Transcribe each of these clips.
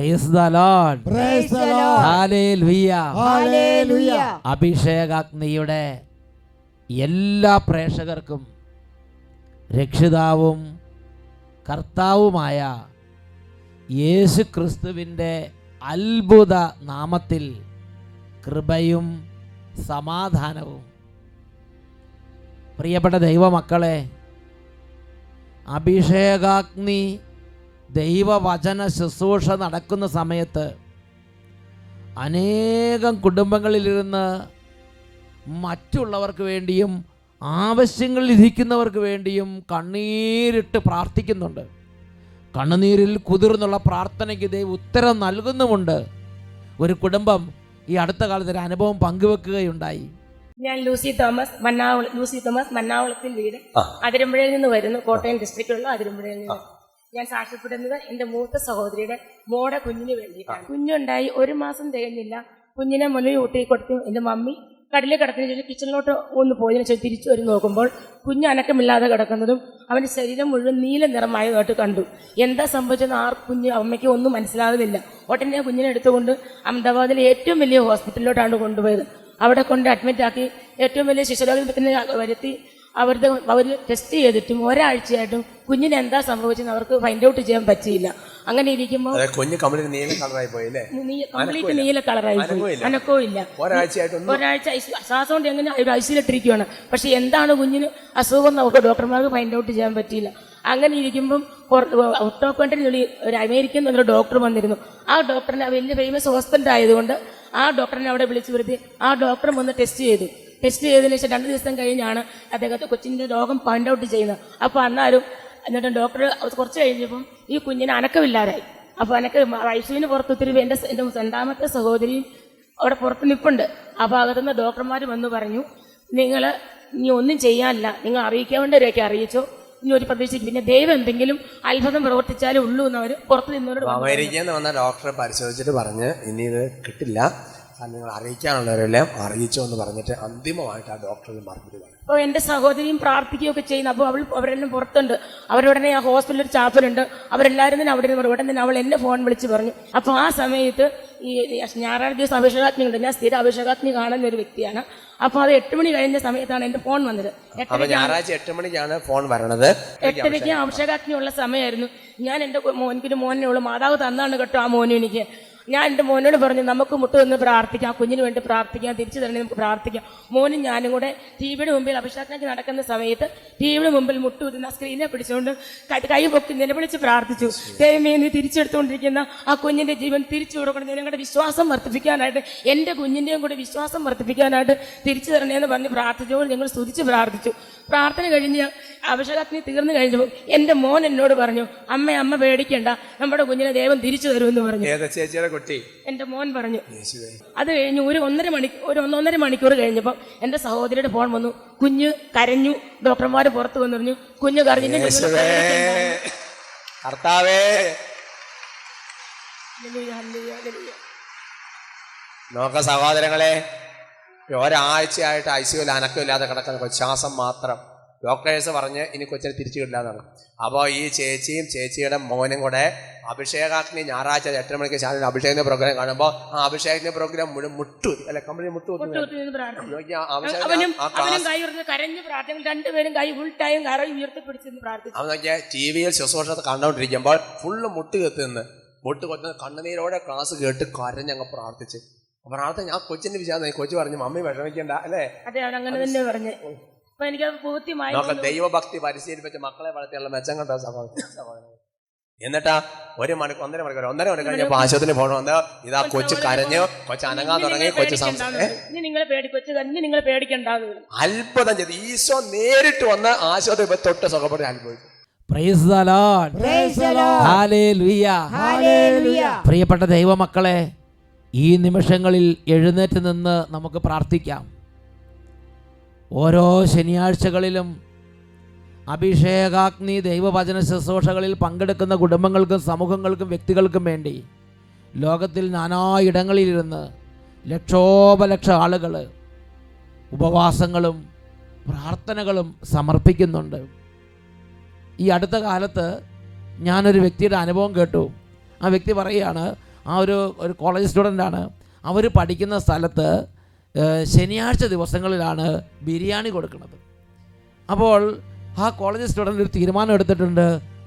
Praise the lord praise the lord hallelujah hallelujah അഭിഷേകാഗ്നിയുടെ എല്ലാ പ്രേക്ഷകർക്കും രക്ഷിതാവും കർത്താവുമായ യേശു ക്രിസ്തുവിന്റെ അത്ഭുത നാമത്തിൽ കൃപയും സമാധാനവും. പ്രിയപ്പെട്ട ദൈവമക്കളെ അഭിഷേകാഗ്നി ദൈവവചന ശുശ്രൂഷ നടക്കുന്ന സമയത്ത് അനേകം കുടുംബങ്ങളിലിരുന്ന് മറ്റുള്ളവർക്ക് വേണ്ടിയും ആവശ്യങ്ങളിലിരിക്കുന്നവർക്ക് വേണ്ടിയും കണ്ണീരിട്ട് പ്രാർത്ഥിക്കുന്നുണ്ട്. കണ്ണുനീരിൽ കുതിർന്നുള്ള പ്രാർത്ഥനയ്ക്ക് ദൈവം ഉത്തരം നൽകുന്നുമുണ്ട്. ഒരു കുടുംബം ഈ അടുത്ത കാലത്ത് ഒരു അനുഭവം പങ്കുവെക്കുകയുണ്ടായി. ഞാൻ ലൂസി തോമസ് മന്നാവള ലൂസി തോമസ് മന്നാവളത്തിൽ വീട്. അതിരമ്പുഴയിൽ നിന്ന് വരുന്നു. കോട്ടയം ഡിസ്ട്രിക്റ്റിലുള്ള അതിരമ്പുഴയിൽ നിന്ന്. ഞാൻ സാക്ഷ്യപ്പെടുന്നത് എന്റെ മൂത്ത സഹോദരിയുടെ മോടെ കുഞ്ഞിന് വേണ്ടിയിട്ടാണ്. കുഞ്ഞുണ്ടായി ഒരു മാസം തികഞ്ഞില്ല. കുഞ്ഞിനെ മുലയിൽ ഊട്ടി കൊടുത്തു. എന്റെ മമ്മി കടലിൽ കിടക്കുന്ന. ശേഷം കിച്ചണിലോട്ട് ഒന്ന് പോയതിനു ശേഷം തിരിച്ചു വരും നോക്കുമ്പോൾ കുഞ്ഞ് അനക്കമില്ലാതെ കിടക്കുന്നതും അവന്റെ ശരീരം മുഴുവൻ നീല നിറമായതായിട്ട് കണ്ടു. എന്താ സംഭവിച്ചെന്ന് ആ കുഞ്ഞ് അമ്മയ്ക്ക് ഒന്നും മനസ്സിലാകുന്നില്ല. ഉടനെ കുഞ്ഞിനെ എടുത്തുകൊണ്ട് അഹമ്മദാബാദിലെ ഏറ്റവും വലിയ ഹോസ്പിറ്റലിലോട്ടാണ് കൊണ്ടുപോയത്. അവിടെ കൊണ്ട് അഡ്മിറ്റ് ആക്കി ഏറ്റവും വലിയ ശിശുരോഗത്തിന് വരുത്തി അവരുടെ അവർ ടെസ്റ്റ് ചെയ്തിട്ടും ഒരാഴ്ചയായിട്ടും കുഞ്ഞിന് എന്താ സംഭവിച്ചെന്ന് അവർക്ക് ഫൈൻഡ് ഔട്ട് ചെയ്യാൻ പറ്റിയില്ല. അങ്ങനെ ഇരിക്കുമ്പോൾ കുഞ്ഞ് കംപ്ലീറ്റ് നീല കളറായി പോയില്ലേ? കംപ്ലീറ്റ് നീല കളറായി പോയി. അനക്കോ ഇല്ല. ഒരാഴ്ച ശ്വാസം കൊണ്ട് എങ്ങനെ ഒരു ഐസിയിലിട്ടിരിക്കുകയാണ് പക്ഷെ എന്താണ് കുഞ്ഞിന് അസുഖം നമുക്ക് ഡോക്ടർമാർക്ക് ഫൈൻഡ് ഔട്ട് ചെയ്യാൻ പറ്റിയില്ല. അങ്ങനെ ഇരിക്കുമ്പം ഒട്ടോക്കണ്ടിൽ ഒരു അമേരിക്കൻ എന്നൊരു ഡോക്ടർ വന്നിരുന്നു. ആ ഡോക്ടറിനെ വലിയ ഫേമസ് ഹോസ്പിറ്റൽ ആയതുകൊണ്ട് ആ ഡോക്ടറിനെ അവിടെ വിളിച്ചു വരുത്തി ആ ഡോക്ടർ വന്ന് ടെസ്റ്റ് ചെയ്തു. ടെസ്റ്റ് ചെയ്തതിന് ശേഷം രണ്ട് ദിവസം കഴിഞ്ഞാണ് അദ്ദേഹത്തെ കൊച്ചിന്റെ രോഗം പോയിന്റ് ഔട്ട് ചെയ്യുന്നത്. അപ്പോൾ അന്നാലും എന്നിട്ട് ഡോക്ടർ കുറച്ച് കഴിഞ്ഞപ്പം ഈ കുഞ്ഞിന് അനക്കമില്ലാതായി. അപ്പോൾ അനക്ക് വൈഷുവിന് പുറത്ത് ഒത്തിരി എന്റെ എന്റെ രണ്ടാമത്തെ സഹോദരിയും അവിടെ പുറത്ത് നിൽപ്പുണ്ട് ആ ഭാഗത്തുനിന്ന് ഡോക്ടർമാർ വന്ന് പറഞ്ഞു നിങ്ങൾ ഇനി ഒന്നും ചെയ്യാനില്ല. നിങ്ങൾ അറിയിക്കാവേണ്ടവരെയൊക്കെ അറിയിച്ചോ. ഇനി ഒരു പ്രതീക്ഷിച്ചു പിന്നെ ദൈവം എന്തെങ്കിലും അത്ഭുതം പ്രവർത്തിച്ചാലേ ഉള്ളൂ എന്നവർ പുറത്ത് നിന്നവരോട് അമേരിക്കയിൽ നിന്ന് വന്ന ഡോക്ടറെ പരിശോധിച്ചിട്ട് പറഞ്ഞ് ഇനി ഇത് കിട്ടില്ല. നിങ്ങൾ അറിയിക്കാനുള്ളവരെല്ലാം അറിയിച്ചോ എന്ന് പറഞ്ഞിട്ട് അന്തിമമായിട്ട് ആ ഡോക്ടർ മറുപടി പറഞ്ഞു അപ്പോൾ എന്റെ സഹോദരിയും പ്രാർത്ഥിക്കുകയൊക്കെ ചെയ്യുന്നു. അപ്പോൾ അവൾ അവരെല്ലാം പുറത്തുണ്ട്. അവരുടനെ ആ ഹോസ്പിറ്റലിൽ ഒരു ചാപ്പലുണ്ട്. അവരെല്ലാവരും തന്നെ അവിടെ നിന്ന് ഉടനെ തന്നെ അവൾ എന്നെ ഫോൺ വിളിച്ച് പറഞ്ഞു. അപ്പോൾ ആ സമയത്ത് ഈ ഞായറാഴ്ച ദിവസം അഭിഷേകാഗ്നി ഉണ്ട് ഞാൻ സ്ഥിരം അഭിഷേകാഗ്നി കാണുന്ന ഒരു വ്യക്തിയാണ്. അപ്പോൾ അത് എട്ട് മണി കഴിഞ്ഞ സമയത്താണ് എന്റെ ഫോൺ വന്നത്. അപ്പോൾ ഞായറാഴ്ച എട്ട് മണിക്കാണ് ഫോൺ വരണത്. എട്ടരയ്ക്ക് അഭിഷേകാഗ്നി ഉള്ള സമയമായിരുന്നു. ഞാൻ എന്റെ മോനിക്കൊരു മോനെ ഉള്ളു. മാതാവ് തന്നാണ് കേട്ടോ ആ മോനും എനിക്ക്. ഞാൻ എന്റെ മോനോട് പറഞ്ഞു നമുക്ക് മുട്ട് നിന്ന് പ്രാർത്ഥിക്കാം കുഞ്ഞിന് വേണ്ടി പ്രാർത്ഥിക്കാം തിരിച്ചു തന്നെ നമുക്ക് പ്രാർത്ഥിക്കാം. മോനും ഞാനും കൂടെ ടി വിയുടെ മുമ്പിൽ അഭിഷേകാഗ്നി നടക്കുന്ന സമയത്ത് ടി വിയുടെ മുമ്പിൽ മുട്ട് സ്ക്രീനെ പിടിച്ചുകൊണ്ട് കൈ പൊക്കി നിലവിളിച്ച് പ്രാർത്ഥിച്ചു. ദൈവമേ നീ തിരിച്ചെടുത്തുകൊണ്ടിരിക്കുന്ന ആ കുഞ്ഞിന്റെ ജീവൻ തിരിച്ചു കൊടുക്കണം. നിങ്ങളുടെ വിശ്വാസം വർദ്ധിപ്പിക്കാനായിട്ട് എന്റെ കുഞ്ഞിന്റെയും കൂടെ വിശ്വാസം വർദ്ധിപ്പിക്കാനായിട്ട് തിരിച്ചു തരണേന്ന് പറഞ്ഞ് പ്രാർത്ഥിച്ചപ്പോൾ ഞങ്ങൾ സ്തുതിച്ച് പ്രാർത്ഥിച്ചു. പ്രാർത്ഥന കഴിഞ്ഞ് അഭിഷേകാഗ്നി തീർന്നു കഴിഞ്ഞപ്പോൾ എന്റെ മോൻ എന്നോട് പറഞ്ഞു അമ്മ അമ്മ പേടിക്കണ്ട. നമ്മുടെ കുഞ്ഞിനെ ദൈവം തിരിച്ചു തരുമെന്ന് പറഞ്ഞു. ചേച്ചിയുടെ കുട്ടി? എന്റെ മോൻ പറഞ്ഞു അത് കഴിഞ്ഞ് ഒരു ഒന്നര മണി ഒരു ഒന്നൊന്നര മണിക്കൂർ കഴിഞ്ഞപ്പോൾ എന്റെ സഹോദരിയുടെ ഫോൺ വന്നു. കുഞ്ഞ് കരഞ്ഞു ഡോക്ടർമാർ പുറത്തു വന്നു പറഞ്ഞു കുഞ്ഞ് കരഞ്ഞു. കർത്താവേ. നോക്ക സഹോദരങ്ങളെ ഒരാഴ്ചയായിട്ട് ഐ സിയുൽ അനക്കമില്ലാതെ കിടക്കുന്ന ശ്വാസം മാത്രം ഡോക്ടേഴ്സ് പറഞ്ഞ് ഇനി കൊച്ചിനെ തിരിച്ചു കിട്ടില്ല എന്നാണ് അപ്പോൾ ഈ ചേച്ചിയും ചേച്ചിയുടെ മോനും കൂടെ അഭിഷേകാഗ്നി ഞായറാഴ്ച എട്ട് മണിക്ക് ചാനൽ അഭിഷേകത്തിന്റെ പ്രോഗ്രാം കാണുമ്പോൾ ആ അഭിഷേകത്തിന്റെ പ്രോഗ്രാം മുഴുവൻ മുട്ടു അല്ലെ? കമ്പനി മുട്ടു രണ്ടുപേരും കൈ ഫുൾ ടൈം കര ഉയർത്തിപ്പിടിച്ചെന്ന് പ്രാർത്ഥിച്ചു അവൻ നോക്കിയ ടി വിയിൽ ശുശ്രൂഷത്ത് കണ്ടുകൊണ്ടിരിക്കുമ്പോൾ ഫുള്ള് മുട്ട് കത്തുനിന്ന് മുട്ട് കൊത്തുന്ന കണ്ണുനീരോടെ ക്ലാസ് കേട്ട് കരഞ്ഞങ്ങ് പ്രാർത്ഥിച്ച്. പ്രാർത്ഥന ഞാൻ കൊച്ചിന്റെ വിശ്വാസം കൊച്ചു പറഞ്ഞു മമ്മി വിഷമിക്കണ്ട. അല്ലേ? അതെ അവൻ അങ്ങനെ തന്നെ പറഞ്ഞു. അപ്പൊ എനിക്കത് ബോധ്യമായി നോക്ക ദൈവഭക്തി പരിശീലിപ്പിച്ച മക്കളെ വളർത്തിയുള്ള മെച്ചം കണ്ടോ സഹോദരൻ സഹോദരൻ എന്നിട്ടാ ഒരു മണിക്കൂർ ഒന്നര മണിക്കൂർ ഒന്നര മണിക്കൂർ കഴിഞ്ഞപ്പോ ആശുപത്രി പോകണം വന്ന് ഇതാ കൊച്ചു കരഞ്ഞു കൊച്ചു അനങ്ങാൻ തുടങ്ങി കൊച്ചു നിങ്ങളെ. അത്ഭുതം ചെയ്തു. ഈശോ നേരിട്ട് വന്ന് ആശുപത്രി തൊട്ട് സുഖപ്പെട്ട് അനുഭവിച്ചു. പ്രിയപ്പെട്ട ദൈവമക്കളെ ഈ നിമിഷങ്ങളിൽ എഴുന്നേറ്റ് നിന്ന് നമുക്ക് പ്രാർത്ഥിക്കാം. ഓരോ ശനിയാഴ്ചകളിലും അഭിഷേകാഗ്നി ദൈവവചന ശുശ്രൂഷകളിൽ പങ്കെടുക്കുന്ന കുടുംബങ്ങൾക്കും സമൂഹങ്ങൾക്കും വ്യക്തികൾക്കും വേണ്ടി ലോകത്തിൽ നാനായിടങ്ങളിലിരുന്ന് ലക്ഷോപലക്ഷ ആളുകൾ ഉപവാസങ്ങളും പ്രാർത്ഥനകളും സമർപ്പിക്കുന്നുണ്ട്. ഈ അടുത്ത കാലത്ത് ഞാനൊരു വ്യക്തിയുടെ അനുഭവം കേട്ടു. ആ വ്യക്തി പറയുകയാണ് ആ ഒരു ഒരു കോളേജ് സ്റ്റുഡന്റാണ്. അവർ പഠിക്കുന്ന സ്ഥലത്ത് ശനിയാഴ്ച ദിവസങ്ങളിലാണ് ബിരിയാണി കൊടുക്കുന്നത്. അപ്പോൾ ആ കോളേജ് സ്റ്റുഡന്റ് ഒരു തീരുമാനം എടുത്തിട്ടുണ്ട്.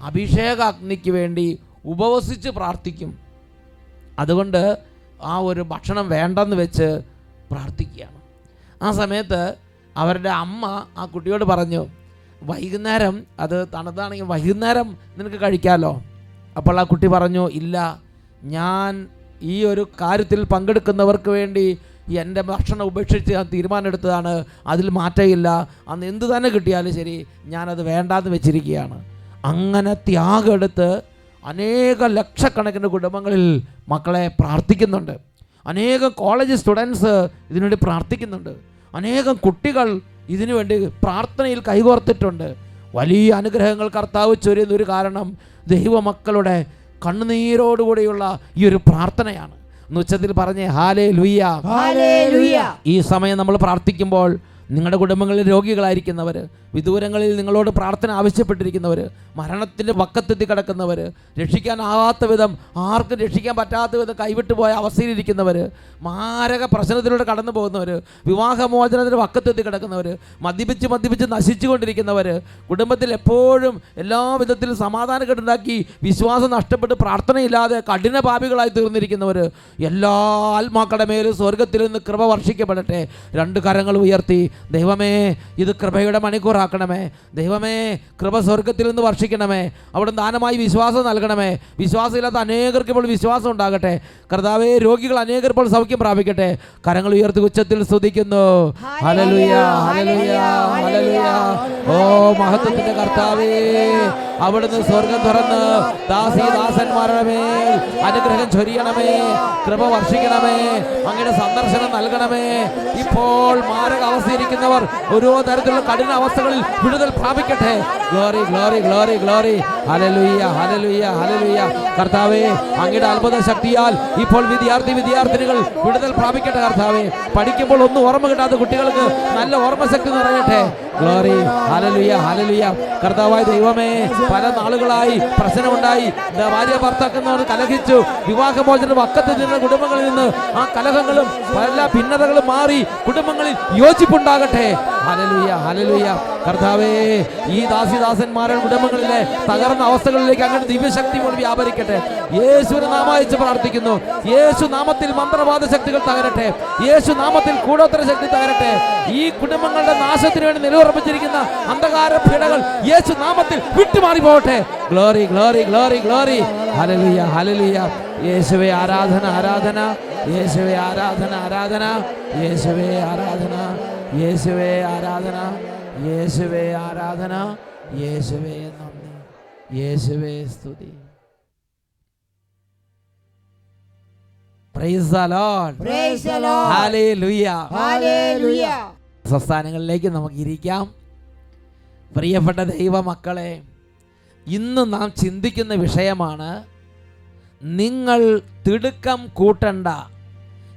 അഭിഷേക അഗ്നിക്ക് വേണ്ടി ഉപവസിച്ച് പ്രാർത്ഥിക്കും. അതുകൊണ്ട് ആ ഒരു ഭക്ഷണം വേണ്ടെന്ന് വെച്ച് പ്രാർത്ഥിക്കുകയാണ്. ആ സമയത്ത് അവരുടെ അമ്മ ആ കുട്ടിയോട് പറഞ്ഞു വൈകുന്നേരം അത് തണുത്താണെങ്കിൽ വൈകുന്നേരം നിനക്ക് കഴിക്കാമല്ലോ അപ്പോൾ ആ കുട്ടി പറഞ്ഞു ഇല്ല ഞാൻ ഈ ഒരു കാര്യത്തിൽ പങ്കെടുക്കുന്നവർക്ക് വേണ്ടി എന്റെ ഭക്ഷണം ഉപേക്ഷിച്ച് ഞാൻ തീരുമാനമെടുത്തതാണ്. അതിൽ മാറ്റമില്ല. അന്ന് എന്ത് തന്നെ കിട്ടിയാലും ശരി ഞാനത് വേണ്ടാന്ന് വെച്ചിരിക്കുകയാണ്. അങ്ങനെ ത്യാഗം എടുത്ത് അനേക ലക്ഷക്കണക്കിന് കുടുംബങ്ങളിൽ മക്കളെ പ്രാർത്ഥിക്കുന്നുണ്ട്. അനേകം കോളേജ് സ്റ്റുഡൻസ് ഇതിനുവേണ്ടി പ്രാർത്ഥിക്കുന്നുണ്ട്. അനേകം കുട്ടികൾ ഇതിനു വേണ്ടി പ്രാർത്ഥനയിൽ കൈകോർത്തിട്ടുണ്ട്. വലിയ അനുഗ്രഹങ്ങൾ കർത്താവ് ചൊരിയുന്ന ഒരു കാരണം ദൈവമക്കളുടെ കണ്ണുനീരോടുകൂടിയുള്ള ഈ ഒരു പ്രാർത്ഥനയാണ്. ഉച്ചത്തിൽ പറഞ്ഞേ ഹാലേ ലുയ്യ ഈ സമയം നമ്മൾ പ്രാർത്ഥിക്കുമ്പോൾ നിങ്ങളുടെ കുടുംബങ്ങളിൽ രോഗികളായിരിക്കുന്നവർ വിദൂരങ്ങളിൽ നിങ്ങളോട് പ്രാർത്ഥന ആവശ്യപ്പെട്ടിരിക്കുന്നവർ മരണത്തിന്റെ പക്കത്തെത്തി കിടക്കുന്നവർ രക്ഷിക്കാനാവാത്ത വിധം ആർക്കും രക്ഷിക്കാൻ പറ്റാത്ത വിധം കൈവിട്ടു പോയ അവസ്ഥയിലിരിക്കുന്നവർ മാരക പ്രശ്നത്തിലൂടെ കടന്നു പോകുന്നവർ വിവാഹമോചനത്തിന്റെ പക്കത്തെത്തി കിടക്കുന്നവർ മദ്യപിച്ച് മദ്യപിച്ച് നശിച്ചുകൊണ്ടിരിക്കുന്നവർ കുടുംബത്തിൽ എപ്പോഴും എല്ലാ വിധത്തിലും സമാധാനം കെട്ടുണ്ടാക്കി വിശ്വാസം നഷ്ടപ്പെട്ട് പ്രാർത്ഥനയില്ലാതെ കഠിന പാപികളായി തീർന്നിരിക്കുന്നവർ എല്ലാ ആത്മാക്കളുടെ സ്വർഗത്തിൽ നിന്ന് കൃപ വർഷിക്കപ്പെടട്ടെ. രണ്ട് കരങ്ങൾ ഉയർത്തി ദൈവമേ ഇത് കൃപയുടെ മണിക്കൂറാക്കണമേ. ദൈവമേ കൃപ സ്വർഗത്തിൽ നിന്ന് വർഷിക്കണമേ. അവിടെ ദാനമായി വിശ്വാസം നൽകണമേ. വിശ്വാസമില്ലാത്ത അനേകർക്ക് ഇപ്പോൾ വിശ്വാസം ഉണ്ടാകട്ടെ. കർത്താവേ രോഗികൾ അനേകർ ഇപ്പോൾ സൗഖ്യം പ്രാപിക്കട്ടെ. കരങ്ങൾ ഉയർത്തി ഉച്ചത്തിൽ സ്തുതിക്കുന്നു. ഓ മഹത്വത്തിന്റെ കർത്താവേ. അവിടുന്ന് സ്വർഗം തുറന്ന് ദാസി മേൽ അനുഗ്രഹം ചൊരിയണമേ കൃപ വർഷിക്കണമേ അങ്ങയുടെ സന്ദർശനം നൽകണമേ. ഇപ്പോൾ മാരക അവസ്ഥയിരിക്കുന്നവർ ഓരോ തരത്തിലുള്ള കഠിന അവസ്ഥകളിൽ വിടുതൽ പ്രാപിക്കട്ടെ. Glory glory glory glory hallelujah hallelujah hallelujah കർത്താവേ അങ്ങയുടെ അത്ഭുത ശക്തിയാൽ ഇപ്പോൾ വിദ്യാർത്ഥി വിദ്യാർത്ഥിനികൾ വിടുതൽ പ്രാപിക്കട്ടെ കർത്താവേ. പഠിക്കുമ്പോൾ ഒന്നും ഓർമ്മ കിട്ടാത്ത കുട്ടികൾക്ക് നല്ല ഓർമ്മശക്തി നിറയട്ടെ. ഗ്ലോറി ഹലലുയ്യ ഹലലുയ്യ കർത്താവായ ദൈവമേ പല നാളുകളായി പ്രശ്നമുണ്ടായി. ഭാര്യ ഭർത്താക്കന്മാർ കലഹിച്ചു. വിവാഹമോചനം പക്കത്തിൽ നിന്ന കുടുംബങ്ങളിൽ നിന്ന് ആ കലഹങ്ങളും പല ഭിന്നതകളും മാറി കുടുംബങ്ങളിൽ യോജിപ്പുണ്ടാകട്ടെ. ഹലലുയ ഹലലുയ്യ കർത്താവേ ഈ ദാസിദാസന്മാരുടെ കുടുംബങ്ങളിലെ തകർന്ന അവസ്ഥകളിലേക്ക് അങ്ങനെ ദിവ്യശക്തി കൊണ്ട് വ്യാപരിക്കട്ടെ. യേശുവിനെ നാമയച്ച് പ്രാർത്ഥിക്കുന്നു. യേശു നാമത്തിൽ മന്ത്രവാദ ശക്തികൾ തകരട്ടെ. യേശു നാമത്തിൽ കൂടോത്തര ശക്തി തകരട്ടെ. ഈ കുടുംബങ്ങളുടെ നാശത്തിന് വേണ്ടി നിലയുറപ്പിച്ചിരിക്കുന്ന അന്ധകാര പീഡകൾ യേശു നാമത്തിൽ വിട്ടുമാറി പോകട്ടെ glory glory glory glory. Hallelujah hallelujah യേശുവേ ആരാധന ആരാധന. യേശുവേ ആരാധന ആരാധന. യേശുവേ ആരാധന. യേശുവേ ആരാധന. യേശുവേ ആരാധന. യേശുവേ നന്ദി. യേശുവേ സ്തുതി. സംസ്ഥാനങ്ങളിലേക്ക് നമുക്ക് ഇരിക്കാം. പ്രിയപ്പെട്ട ദൈവമക്കളെ ഇന്ന് നാം ചിന്തിക്കുന്ന വിഷയമാണ് നിങ്ങൾ തിടുക്കം കൂട്ടണ്ട.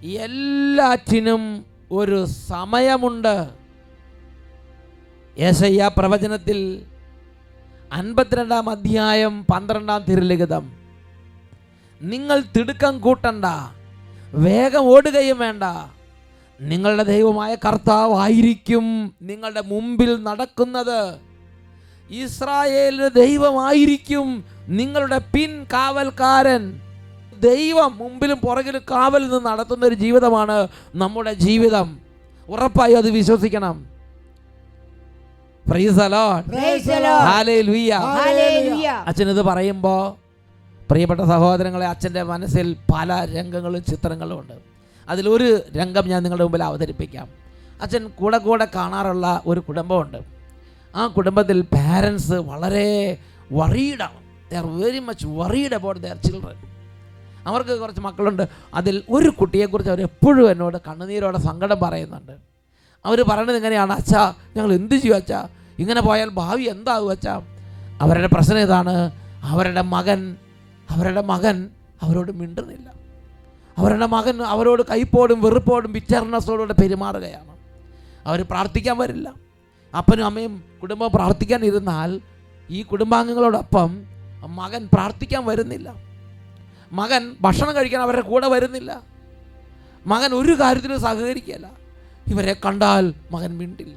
എല്ലാറ്റിനും ഒരു സമയമുണ്ട്. യേശയ്യ പ്രവചനത്തിൽ അൻപത്തിരണ്ടാം അധ്യായം പന്ത്രണ്ടാം തിരുലിഖിതം. നിങ്ങൾ തിടുക്കം കൂട്ടണ്ട വേഗം ഓടുകയും വേണ്ട. നിങ്ങളുടെ ദൈവമായ കർത്താവായിരിക്കും നിങ്ങളുടെ മുമ്പിൽ നടക്കുന്നത്. ഇസ്രായേലിന് ദൈവമായിരിക്കും നിങ്ങളുടെ പിൻ കാവൽക്കാരൻ. ദൈവം മുമ്പിലും പുറകിലും കാവൽ നിന്ന് നടത്തുന്ന ഒരു ജീവിതമാണ് നമ്മുടെ ജീവിതം. ഉറപ്പായും അത് വിശ്വസിക്കണം. അച്ഛൻ ഇത് പറയുമ്പോൾ പ്രിയപ്പെട്ട സഹോദരങ്ങളെ അച്ഛന്റെ മനസ്സിൽ പല രംഗങ്ങളും ചിത്രങ്ങളും ഉണ്ട്. അതിലൊരു രംഗം ഞാൻ നിങ്ങളുടെ മുമ്പിൽ അവതരിപ്പിക്കാം. അച്ഛൻ കൂടെ കൂടെ കാണാറുള്ള ഒരു കുടുംബമുണ്ട്. ആ കുടുംബത്തിൽ പാരൻസ് വളരെ വറീഡാണ് their very much worried about their children അവർക്ക് കുറച്ച് മക്കളുണ്ട്. അതിൽ ഒരു കുട്ടിയെക്കുറിച്ച് അവർ എപ്പോഴും എന്നോട് കണ്ണുനീരോടെ സങ്കടം പറയുന്നുണ്ട്. അവർ പറയണത് എങ്ങനെയാണ്? അച്ഛാ ഞങ്ങൾ എന്ത് ചെയ്യും അച്ഛാ? ഇങ്ങനെ പോയാൽ ഭാവി എന്താകും അച്ഛാ? അവരുടെ പ്രശ്നം ഇതാണ് അവരുടെ മകൻ അവരുടെ മകൻ അവരോട് മിണ്ടുന്നില്ല. അവരുടെ മകൻ അവരോട് കൈപ്പോടും വെറുപ്പോടും ബിറ്റർനെസ്സോടുകൂടെ പെരുമാറുകയാണ്. അവർ പ്രാർത്ഥിക്കാൻ വരില്ല. അപ്പനും അമ്മയും കുടുംബം പ്രാർത്ഥിക്കാൻ ഇരുന്നാൽ ഈ കുടുംബാംഗങ്ങളോടൊപ്പം മകൻ പ്രാർത്ഥിക്കാൻ വരുന്നില്ല. മകൻ ഭക്ഷണം കഴിക്കാൻ അവരുടെ കൂടെ വരുന്നില്ല. മകൻ ഒരു കാര്യത്തിലും സഹകരിക്കില്ല ഇവരെ കണ്ടാൽ മകൻ മിണ്ടില്ല.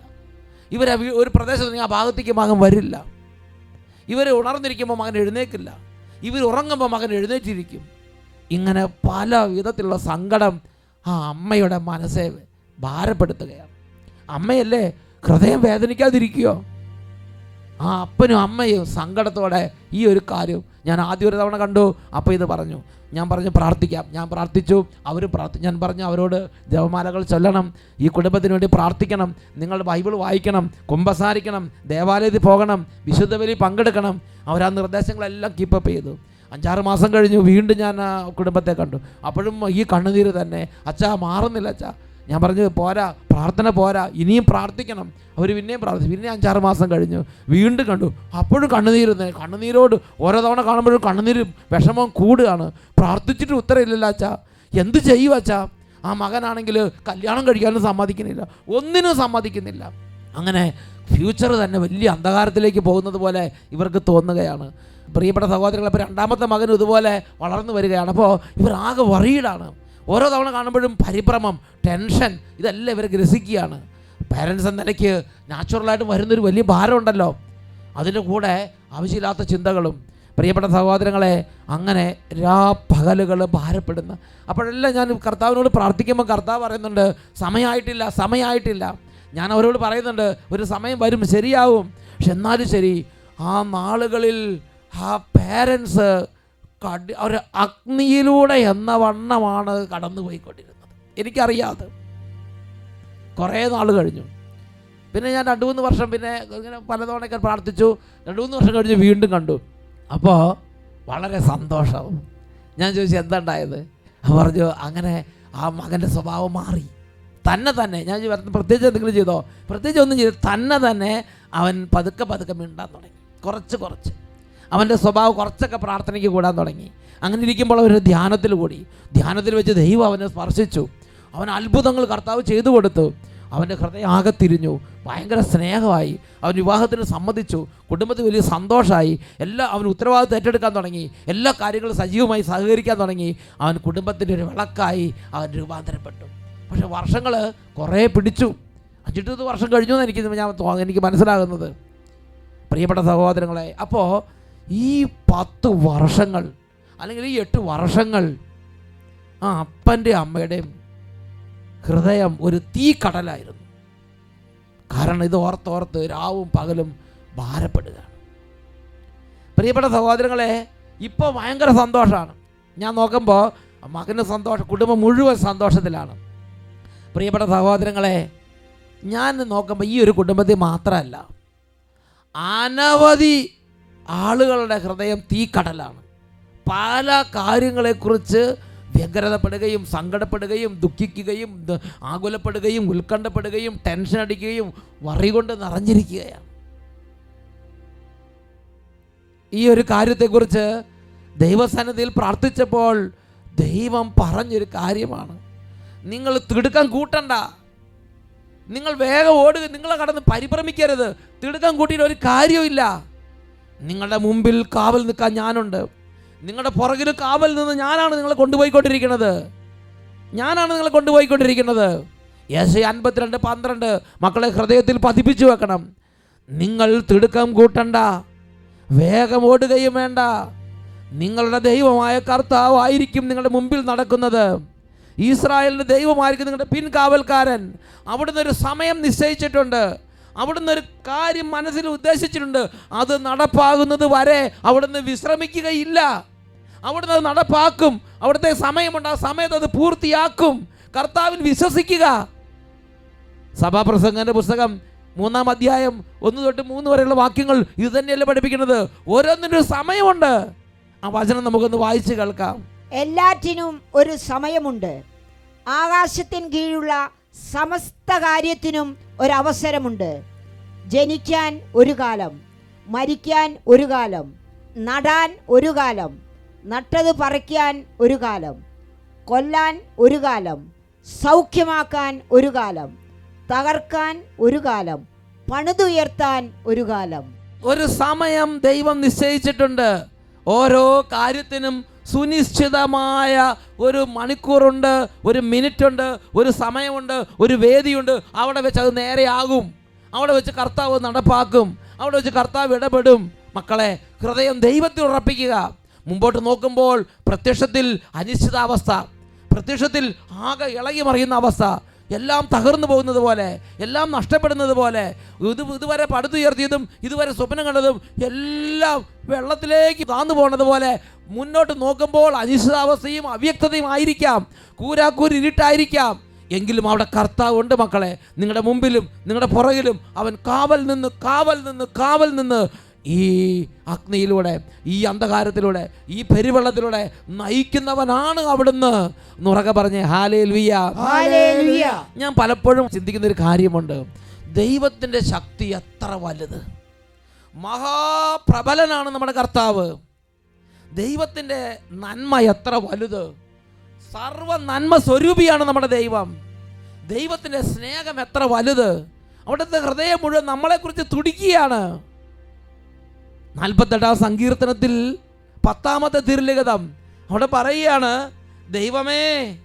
ഇവരെ ഒരു പ്രദേശത്ത് ആ ഭാഗത്തേക്ക് മകൻ വരില്ല. ഇവരെ ഉണർന്നിരിക്കുമ്പോൾ മകൻ എഴുന്നേക്കില്ല. ഇവർ ഉറങ്ങുമ്പോൾ മകൻ എഴുന്നേറ്റിരിക്കും. ഇങ്ങനെ പല വിധത്തിലുള്ള സങ്കടം ആ അമ്മയുടെ മനസ്സെ ഭാരപ്പെടുത്തുകയാണ്. അമ്മയല്ലേ ഹൃദയം വേദനിക്കാതിരിക്കുകയോ ആ അപ്പനും അമ്മയും സങ്കടത്തോടെ ഈ ഒരു കാര്യം ഞാൻ ആദ്യം ഒരു തവണ കണ്ടു അപ്പോൾ ഇത് പറഞ്ഞു. ഞാൻ പറഞ്ഞു പ്രാർത്ഥിക്കാം. ഞാൻ പ്രാർത്ഥിച്ചു. അവർ പ്രാർത്ഥി ഞാൻ പറഞ്ഞു അവരോട് ജപമാലകൾ ചൊല്ലണം. ഈ കുടുംബത്തിന് വേണ്ടി പ്രാർത്ഥിക്കണം. നിങ്ങൾ ബൈബിൾ വായിക്കണം. കുമ്പസാരിക്കണം. ദേവാലയത്തിൽ പോകണം. വിശുദ്ധ ബലി പങ്കെടുക്കണം. അവർ ആ നിർദ്ദേശങ്ങളെല്ലാം കീപ്പപ്പ് ചെയ്തു. അഞ്ചാറ് മാസം കഴിഞ്ഞു. വീണ്ടും ഞാൻ ആ കുടുംബത്തെ കണ്ടു. അപ്പോഴും ഈ കണ്ണുനീര് തന്നെ അച്ഛാ മാറുന്നില്ല അച്ഛാ. ഞാൻ പറഞ്ഞു പോരാ പ്രാർത്ഥന പോരാ ഇനിയും പ്രാർത്ഥിക്കണം. അവർ പിന്നെയും പ്രാർത്ഥിച്ചു. പിന്നെ അഞ്ചാറ് മാസം കഴിഞ്ഞു. വീണ്ടും കണ്ടു. അപ്പോഴും കണ്ണുനീര് തന്നെ കണ്ണുനീരോട് ഓരോ തവണ കാണുമ്പോഴും കണ്ണുനീര് വിഷമം കൂടുകയാണ്. പ്രാർത്ഥിച്ചിട്ട് ഉത്തരമില്ലല്ലോ അച്ഛാ. എന്ത് ചെയ്യുക അച്ഛാ? ആ മകനാണെങ്കിൽ കല്യാണം കഴിക്കാനും സമ്മതിക്കുന്നില്ല. ഒന്നിനും സമ്മതിക്കുന്നില്ല. അങ്ങനെ ഫ്യൂച്ചർ തന്നെ വലിയ അന്ധകാരത്തിലേക്ക് പോകുന്നത് പോലെ ഇവർക്ക് തോന്നുകയാണ്. പ്രിയപ്പെട്ട സഹോദരങ്ങൾ അപ്പോൾ രണ്ടാമത്തെ മകനും ഇതുപോലെ വളർന്നു വരികയാണ്. അപ്പോൾ ഇവർ ആകെ വറീഡാണ് ഓരോ തവണ കാണുമ്പോഴും പരിഭ്രമം ടെൻഷൻ ഇതെല്ലാം ഇവർ ഗ്രസിക്കുകയാണ്. പാരൻസ് എന്ന നിലയ്ക്ക് നാച്ചുറലായിട്ട് വരുന്നൊരു വലിയ ഭാരമുണ്ടല്ലോ. അതിന്റെ കൂടെ ആവശ്യമില്ലാത്ത ചിന്തകളും. പ്രിയപ്പെട്ട സഹോദരങ്ങളെ അങ്ങനെ രാ പകലുകൾ ഭാരപ്പെടുന്ന. അപ്പോഴെല്ലാം ഞാൻ കർത്താവിനോട് പ്രാർത്ഥിക്കുമ്പോൾ കർത്താവ് പറയുന്നുണ്ട് സമയമായിട്ടില്ല സമയമായിട്ടില്ല ഞാൻ അവരോട് പറയുന്നുണ്ട് ഒരു സമയം വരും ശരിയാവും. പക്ഷെ എന്നാലും ശരി ആ നാളുകളിൽ ആ പേരൻസ് കടി ഒരു അഗ്നിയിലൂടെ എന്ന വണ്ണമാണ് കടന്നു പോയിക്കൊണ്ടിരുന്നത്. എനിക്കറിയാതെ. കുറേ നാൾ കഴിഞ്ഞു. പിന്നെ ഞാൻ രണ്ട് മൂന്ന് വർഷം പിന്നെ ഇങ്ങനെ പലതവണയൊക്കെ പ്രാർത്ഥിച്ചു. രണ്ട് മൂന്ന് വർഷം കഴിഞ്ഞ് വീണ്ടും കണ്ടു. അപ്പോൾ വളരെ സന്തോഷം. ഞാൻ ചോദിച്ചു എന്താ ഉണ്ടായത് അവൻ പറഞ്ഞു അങ്ങനെ ആ മകന്റെ സ്വഭാവം മാറി. തന്നെ തന്നെ. ഞാൻ പ്രത്യേകിച്ച് എന്തെങ്കിലും ചെയ്തോ? പ്രത്യേകിച്ച് ഒന്നും ചെയ്തു തന്നെ തന്നെ അവൻ പതുക്കെ പതുക്കെ മിണ്ടാൻ തുടങ്ങി. കുറച്ച് കുറച്ച്. അവന്റെ സ്വഭാവം കുറച്ചൊക്കെ പ്രാർത്ഥനയ്ക്ക് കൂടാൻ തുടങ്ങി. അങ്ങനെ ഇരിക്കുമ്പോൾ അവർ ധ്യാനത്തിൽ കൂടി. ധ്യാനത്തിൽ വെച്ച് ദൈവം അവനെ സ്പർശിച്ചു. അവൻ അത്ഭുതങ്ങൾ കർത്താവ് ചെയ്തു കൊടുത്തു. അവന്റെ ഹൃദയം ആകെ തിരിഞ്ഞു. ഭയങ്കര സ്നേഹമായി. അവൻ വിവാഹത്തിന് സമ്മതിച്ചു. കുടുംബത്തിൽ വലിയ സന്തോഷമായി. എല്ലാ അവൻ ഉത്തരവാദിത്വം ഏറ്റെടുക്കാൻ തുടങ്ങി. എല്ലാ കാര്യങ്ങളും സജീവമായി സഹകരിക്കാൻ തുടങ്ങി. അവൻ കുടുംബത്തിന്റെ ഒരു വിളക്കായി അവൻ രൂപാന്തരപ്പെട്ടു. പക്ഷെ വർഷങ്ങൾ കുറേ പിടിച്ചു. അഞ്ചിട്ടത് വർഷം കഴിഞ്ഞു എന്ന് എനിക്ക് ഞാൻ എനിക്ക് മനസ്സിലാകുന്നത്. പ്രിയപ്പെട്ട സഹോദരങ്ങളെ അപ്പോൾ ഈ പത്ത് വർഷങ്ങൾ അല്ലെങ്കിൽ ഈ എട്ട് വർഷങ്ങൾ ആ അപ്പന്റെ അമ്മയുടെയും ഹൃദയം ഒരു തീ കടലായിരുന്നു കാരണം ഇത് ഓർത്തോർത്ത് രാവും പകലും ഭാരപ്പെടുകയാണ്. പ്രിയപ്പെട്ട സഹോദരങ്ങളെ ഇപ്പോൾ ഭയങ്കര സന്തോഷമാണ്. ഞാൻ നോക്കുമ്പോൾ മകന് സന്തോഷം കുടുംബം മുഴുവൻ സന്തോഷത്തിലാണ്. പ്രിയപ്പെട്ട സഹോദരങ്ങളെ ഞാൻ നോക്കുമ്പോൾ ഈ ഒരു കുടുംബത്തിൽ മാത്രമല്ല അനവധി ആളുകളുടെ ഹൃദയം തീക്കടലാണ്. പല കാര്യങ്ങളെക്കുറിച്ച് വ്യഗ്രതപ്പെടുകയും സങ്കടപ്പെടുകയും ദുഃഖിക്കുകയും ആകുലപ്പെടുകയും ഉത്കണ്ഠപ്പെടുകയും ടെൻഷൻ അടിക്കുകയും വറി കൊണ്ട് നിറഞ്ഞിരിക്കുകയാണ്. ഈ ഒരു കാര്യത്തെക്കുറിച്ച് ദൈവസന്നിധിയിൽ പ്രാർത്ഥിച്ചപ്പോൾ ദൈവം പറഞ്ഞൊരു കാര്യമാണ്. നിങ്ങൾ തിടുക്കം കൂട്ടണ്ട. നിങ്ങൾ വേഗം ഓടുക. നിങ്ങളെ കടന്ന് പരിഭ്രമിക്കരുത്. തിടുക്കം കൂട്ടിയിട്ട് ഒരു നിങ്ങളുടെ മുമ്പിൽ കാവൽ നിൽക്കാൻ ഞാനുണ്ട്. നിങ്ങളുടെ പുറകിൽ കാവൽ നിന്ന് ഞാനാണ് നിങ്ങളെ കൊണ്ടുപോയിക്കൊണ്ടിരിക്കുന്നത്. ഞാനാണ് നിങ്ങളെ കൊണ്ടുപോയിക്കൊണ്ടിരിക്കുന്നത്. യേശ അൻപത്തിരണ്ട് പന്ത്രണ്ട്. മക്കളെ ഹൃദയത്തിൽ പതിപ്പിച്ചു വെക്കണം. നിങ്ങൾ തിടുക്കം കൂട്ടണ്ട. വേഗം ഓടുകയും വേണ്ട. നിങ്ങളുടെ ദൈവമായ കർത്താവായിരിക്കും നിങ്ങളുടെ മുമ്പിൽ നടക്കുന്നത്. ഇസ്രായേലിന്റെ ദൈവമായിരിക്കും നിങ്ങളുടെ പിൻകാവൽക്കാരൻ. അവിടുന്ന് ഒരു സമയം നിശ്ചയിച്ചിട്ടുണ്ട്. അവിടുന്ന് ഒരു കാര്യം മനസ്സിൽ ഉദ്ദേശിച്ചിട്ടുണ്ട്. അത് നടപ്പാകുന്നത് വരെ അവിടുന്ന് വിശ്രമിക്കുകയില്ല. അവിടുന്ന് അത് നടപ്പാക്കും. അവിടുത്തെ സമയമുണ്ട്. ആ സമയത്ത് അത് പൂർത്തിയാക്കും. കർത്താവിൽ വിശ്വസിക്കുക. സഭാപ്രസംഗന്റെ പുസ്തകം മൂന്നാം അധ്യായം ഒന്ന് തൊട്ട് മൂന്ന് വരെയുള്ള വാക്യങ്ങൾ ഇത് തന്നെയല്ലേ പഠിപ്പിക്കുന്നത്? ഓരോന്നിനൊരു സമയമുണ്ട്. ആ വചനം നമുക്കൊന്ന് വായിച്ച് കേൾക്കാം. എല്ലാറ്റിനും ഒരു സമയമുണ്ട്. ആകാശത്തിന് കീഴുള്ള സമസ്ത കാര്യത്തിനും ഒരവസരമുണ്ട്. ജനിക്കാൻ ഒരു കാലം മരിക്കാൻ ഒരു കാലം നടാൻ ഒരു കാലം നട്ടത് പറിക്കാൻ ഒരു കാലം കൊല്ലാൻ ഒരു കാലം സൗഖ്യമാക്കാൻ ഒരു കാലം തകർക്കാൻ ഒരു കാലം പണിതുയർത്താൻ ഒരു കാലം. ഒരു സമയം ദൈവം നിശ്ചയിച്ചിട്ടുണ്ട്. ഓരോ കാര്യത്തിനും സുനിശ്ചിതമായ ഒരു മണിക്കൂറുണ്ട് ഒരു മിനിറ്റ് ഉണ്ട് ഒരു സമയമുണ്ട് ഒരു വേദിയുണ്ട്. അവിടെ വെച്ച് അത് നേരെയാകും. അവിടെ വെച്ച് കർത്താവ് നടപ്പാക്കും. അവിടെ വെച്ച് കർത്താവ് ഇടപെടും. മക്കളെ ഹൃദയം ദൈവത്തിൽ ഉറപ്പിക്കുക. മുമ്പോട്ട് നോക്കുമ്പോൾ പ്രത്യക്ഷത്തിൽ അനിശ്ചിതാവസ്ഥ. പ്രത്യക്ഷത്തിൽ ആകെ ഇളകി മറിയുന്ന അവസ്ഥ. എല്ലാം തകർന്നു പോകുന്നത് പോലെ എല്ലാം നഷ്ടപ്പെടുന്നത് പോലെ ഇത് ഇതുവരെ പടുത്തുയർത്തിയതും ഇതുവരെ സ്വപ്നം കണ്ടതും എല്ലാം വെള്ളത്തിലേക്ക് താന്നു പോകുന്നത് പോലെ മുന്നോട്ട് നോക്കുമ്പോൾ അനിശ്ചിതാവസ്ഥയും അവ്യക്തതയും ആയിരിക്കാം. കൂരാക്കൂരി ഇരുട്ടായിരിക്കാം. എങ്കിലും അവിടെ കർത്താവ് ഉണ്ട് മക്കളെ. നിങ്ങളുടെ മുമ്പിലും നിങ്ങളുടെ പുറകിലും അവൻ കാവൽ നിന്ന് കാവൽ നിന്ന് കാവൽ നിന്ന് ഈ അഗ്നിയിലൂടെ ഈ അന്ധകാരത്തിലൂടെ ഈ പെരുവെള്ളത്തിലൂടെ നയിക്കുന്നവനാണ് അവിടുന്ന്. നുറക പറഞ്ഞ് ഹാലേൽവിയ. ഞാൻ പലപ്പോഴും ചിന്തിക്കുന്ന ഒരു കാര്യമുണ്ട്. ദൈവത്തിന്റെ ശക്തി എത്ര വലുത്. മഹാപ്രബലനാണ് നമ്മുടെ കർത്താവ്. ദൈവത്തിന്റെ നന്മ എത്ര വലുത്. സർവ നന്മ സ്വരൂപിയാണ് നമ്മുടെ ദൈവം. ദൈവത്തിന്റെ സ്നേഹം എത്ര വലുത്. അവിടുത്തെ ഹൃദയം മുഴുവൻ നമ്മളെക്കുറിച്ച് തുടിക്കുകയാണ്. നാൽപ്പത്തെട്ടാം സങ്കീർത്തനത്തിൽ പത്താമത്തെ തിരുലിഖിതം അവിടെ പറയുകയാണ് ദൈവമേ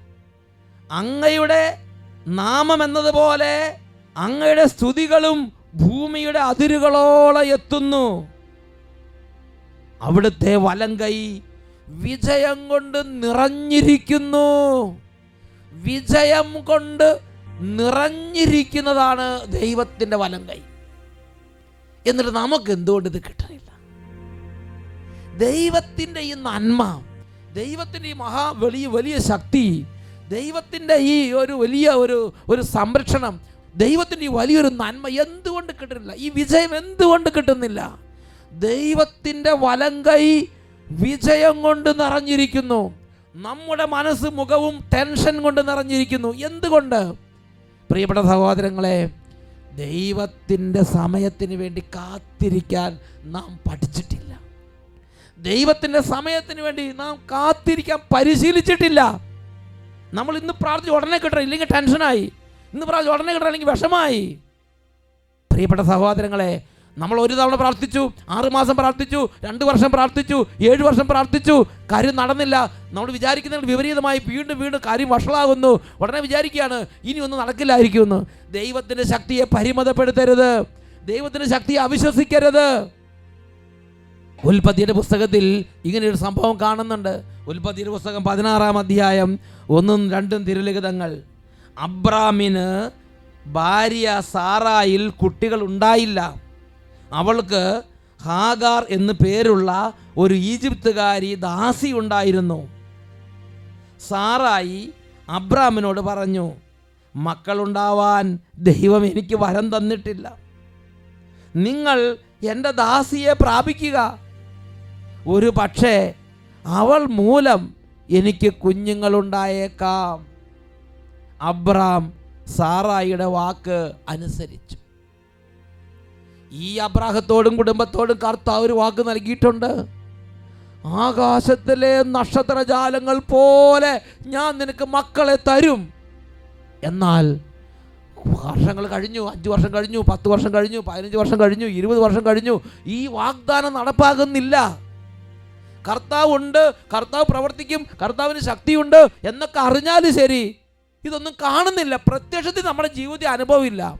അങ്ങയുടെ നാമം എന്നതുപോലെ അങ്ങയുടെ സ്തുതികളും ഭൂമിയുടെ അതിരുകളോളം എത്തുന്നു. അവിടുത്തെ വലങ്കൈ വിജയം കൊണ്ട് നിറഞ്ഞിരിക്കുന്നു. വിജയം കൊണ്ട് നിറഞ്ഞിരിക്കുന്നതാണ് ദൈവത്തിന്റെ വലങ്കൈ. എന്നിട്ട് നമുക്ക് എന്തുകൊണ്ട് ഇത് കിട്ടണില്ല ദൈവത്തിന്റെ ഈ നന്മ ദൈവത്തിന്റെ ഈ മഹാ വലിയ വലിയ ശക്തി ദൈവത്തിന്റെ ഈ ഒരു വലിയ ഒരു ഒരു സംരക്ഷണം ദൈവത്തിന്റെ ഈ വലിയൊരു നന്മ എന്തുകൊണ്ട് കിട്ടുന്നില്ല? ഈ വിജയം എന്തുകൊണ്ട് കിട്ടുന്നില്ല? ദൈവത്തിന്റെ വലം കൈ വിജയം കൊണ്ട് നിറഞ്ഞിരിക്കുന്നു. നമ്മുടെ മനസ്സ് മുഖവും ടെൻഷൻ കൊണ്ട് നിറഞ്ഞിരിക്കുന്നു. എന്തുകൊണ്ട്? പ്രിയപ്പെട്ട സഹോദരങ്ങളെ ദൈവത്തിന്റെ സമയത്തിന് വേണ്ടി കാത്തിരിക്കാൻ നാം പഠിച്ചിട്ടില്ല. ദൈവത്തിന്റെ സമയത്തിന് വേണ്ടി നാം കാത്തിരിക്കാൻ പരിശീലിച്ചിട്ടില്ല. നമ്മൾ ഇന്ന് പ്രാർത്ഥിച്ച് ഉടനെ കിട്ടണം ഇല്ലെങ്കിൽ ടെൻഷനായി. ഇന്ന് പ്രാർത്ഥിച്ച് ഉടനെ കിട്ടണം അല്ലെങ്കിൽ വിഷമായി പ്രിയപ്പെട്ട സഹോദരങ്ങളെ നമ്മൾ ഒരു തവണ പ്രാർത്ഥിച്ചു ആറുമാസം പ്രാർത്ഥിച്ചു രണ്ട് വർഷം പ്രാർത്ഥിച്ചു ഏഴ് വർഷം പ്രാർത്ഥിച്ചു. കാര്യം നടന്നില്ല. നമ്മൾ വിചാരിക്കുന്നതിന് വിപരീതമായി വീണ്ടും വീണ്ടും കാര്യം വഷളാകുന്നു. ഉടനെ വിചാരിക്കുകയാണ് ഇനി ഒന്നും നടക്കില്ലായിരിക്കുമെന്ന്. ദൈവത്തിന്റെ ശക്തിയെ പരിമിതപ്പെടുത്തരുത്. ദൈവത്തിന്റെ ശക്തിയെ അവിശ്വസിക്കരുത്. ഉൽപ്പത്തിയുടെ പുസ്തകത്തിൽ ഇങ്ങനെയൊരു സംഭവം കാണുന്നുണ്ട്. ഉൽപ്പത്തിയുടെ പുസ്തകം പതിനാറാം അധ്യായം ഒന്നും രണ്ടും തിരുലിഖിതങ്ങൾ. അബ്രാമിന് ഭാര്യ സാറായിൽ കുട്ടികൾ ഉണ്ടായില്ല. അവൾക്ക് ഹാഗാർ എന്ന് പേരുള്ള ഒരു ഈജിപ്തുകാരി ദാസി ഉണ്ടായിരുന്നു. സാറായി അബ്രാമിനോട് പറഞ്ഞു മക്കളുണ്ടാവാൻ ദൈവം എനിക്ക് വരം തന്നിട്ടില്ല. നിങ്ങൾ എന്റെ ദാസിയെ പ്രാപിക്കുക. ഒരു പക്ഷേ അവൾ മൂലം എനിക്ക് കുഞ്ഞുങ്ങളുണ്ടായേക്കാം. അബ്രാം സാറായിയുടെ വാക്ക് അനുസരിച്ചു. ഈ അബ്രാഹത്തോടും കുടുംബത്തോടും കർത്താവ് ഒരു വാക്ക് നൽകിയിട്ടുണ്ട്. ആകാശത്തിലെ നക്ഷത്രജാലങ്ങൾ പോലെ ഞാൻ നിനക്ക് മക്കളെ തരും. എന്നാൽ വർഷങ്ങൾ കഴിഞ്ഞു അഞ്ച് വർഷം കഴിഞ്ഞു പത്ത് വർഷം കഴിഞ്ഞു പതിനഞ്ച് വർഷം കഴിഞ്ഞു ഇരുപത് വർഷം കഴിഞ്ഞു ഈ വാഗ്ദാനം നടപ്പാകുന്നില്ല. കർത്താവ് ഉണ്ട് കർത്താവ് പ്രവർത്തിക്കും കർത്താവിന് ശക്തിയുണ്ട് എന്നൊക്കെ അറിഞ്ഞാലും ശരി. ഇതൊന്നും കാണുന്നില്ല. പ്രത്യക്ഷത്തിൽ നമ്മുടെ ജീവിതത്തിൽ അനുഭവമില്ല.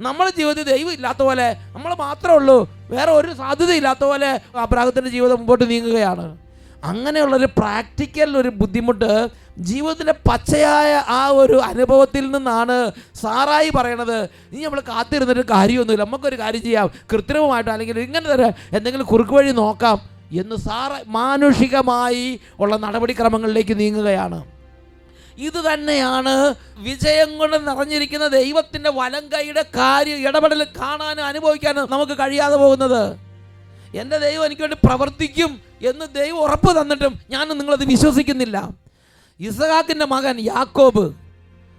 നമ്മുടെ ജീവിതത്തിൽ ദൈവം ഇല്ലാത്ത പോലെ നമ്മൾ മാത്രമേ ഉള്ളൂ. വേറെ ഒരു സാധ്യത ഇല്ലാത്ത പോലെ അബ്രാഹത്തിന്റെ ജീവിതം മുമ്പോട്ട് നീങ്ങുകയാണ്. അങ്ങനെയുള്ളൊരു പ്രാക്ടിക്കൽ ഒരു ബുദ്ധിമുട്ട് ജീവിതത്തിലെ പച്ചയായ ആ ഒരു അനുഭവത്തിൽ നിന്നാണ് സാറായി പറയണത്. ഇനി നമ്മൾ കാത്തിരുന്നിട്ട് കാര്യമൊന്നുമില്ല. നമുക്കൊരു കാര്യം ചെയ്യാം. കൃത്രിമമായിട്ടോ അല്ലെങ്കിൽ ഇങ്ങനെ തന്നെ എന്തെങ്കിലും കുറുക്ക് വഴി നോക്കാം. എന്ന് സാറ മാനുഷികമായി ഉള്ള നടപടിക്രമങ്ങളിലേക്ക് നീങ്ങുകയാണ്. ഇത് തന്നെയാണ് വിജയം കൊണ്ട് നിറഞ്ഞിരിക്കുന്ന ദൈവത്തിന്റെ വലങ്കൈയുടെ കാര്യം ഇടപെടൽ കാണാനും അനുഭവിക്കാനും നമുക്ക് കഴിയാതെ പോകുന്നത്. എന്റെ ദൈവം എനിക്ക് വേണ്ടി പ്രവർത്തിക്കും എന്ന് ദൈവം ഉറപ്പ് തന്നിട്ടും ഞാൻ നിങ്ങളത് വിശ്വസിക്കുന്നില്ല. ഇസഹാക്കിന്റെ മകൻ യാക്കോബ്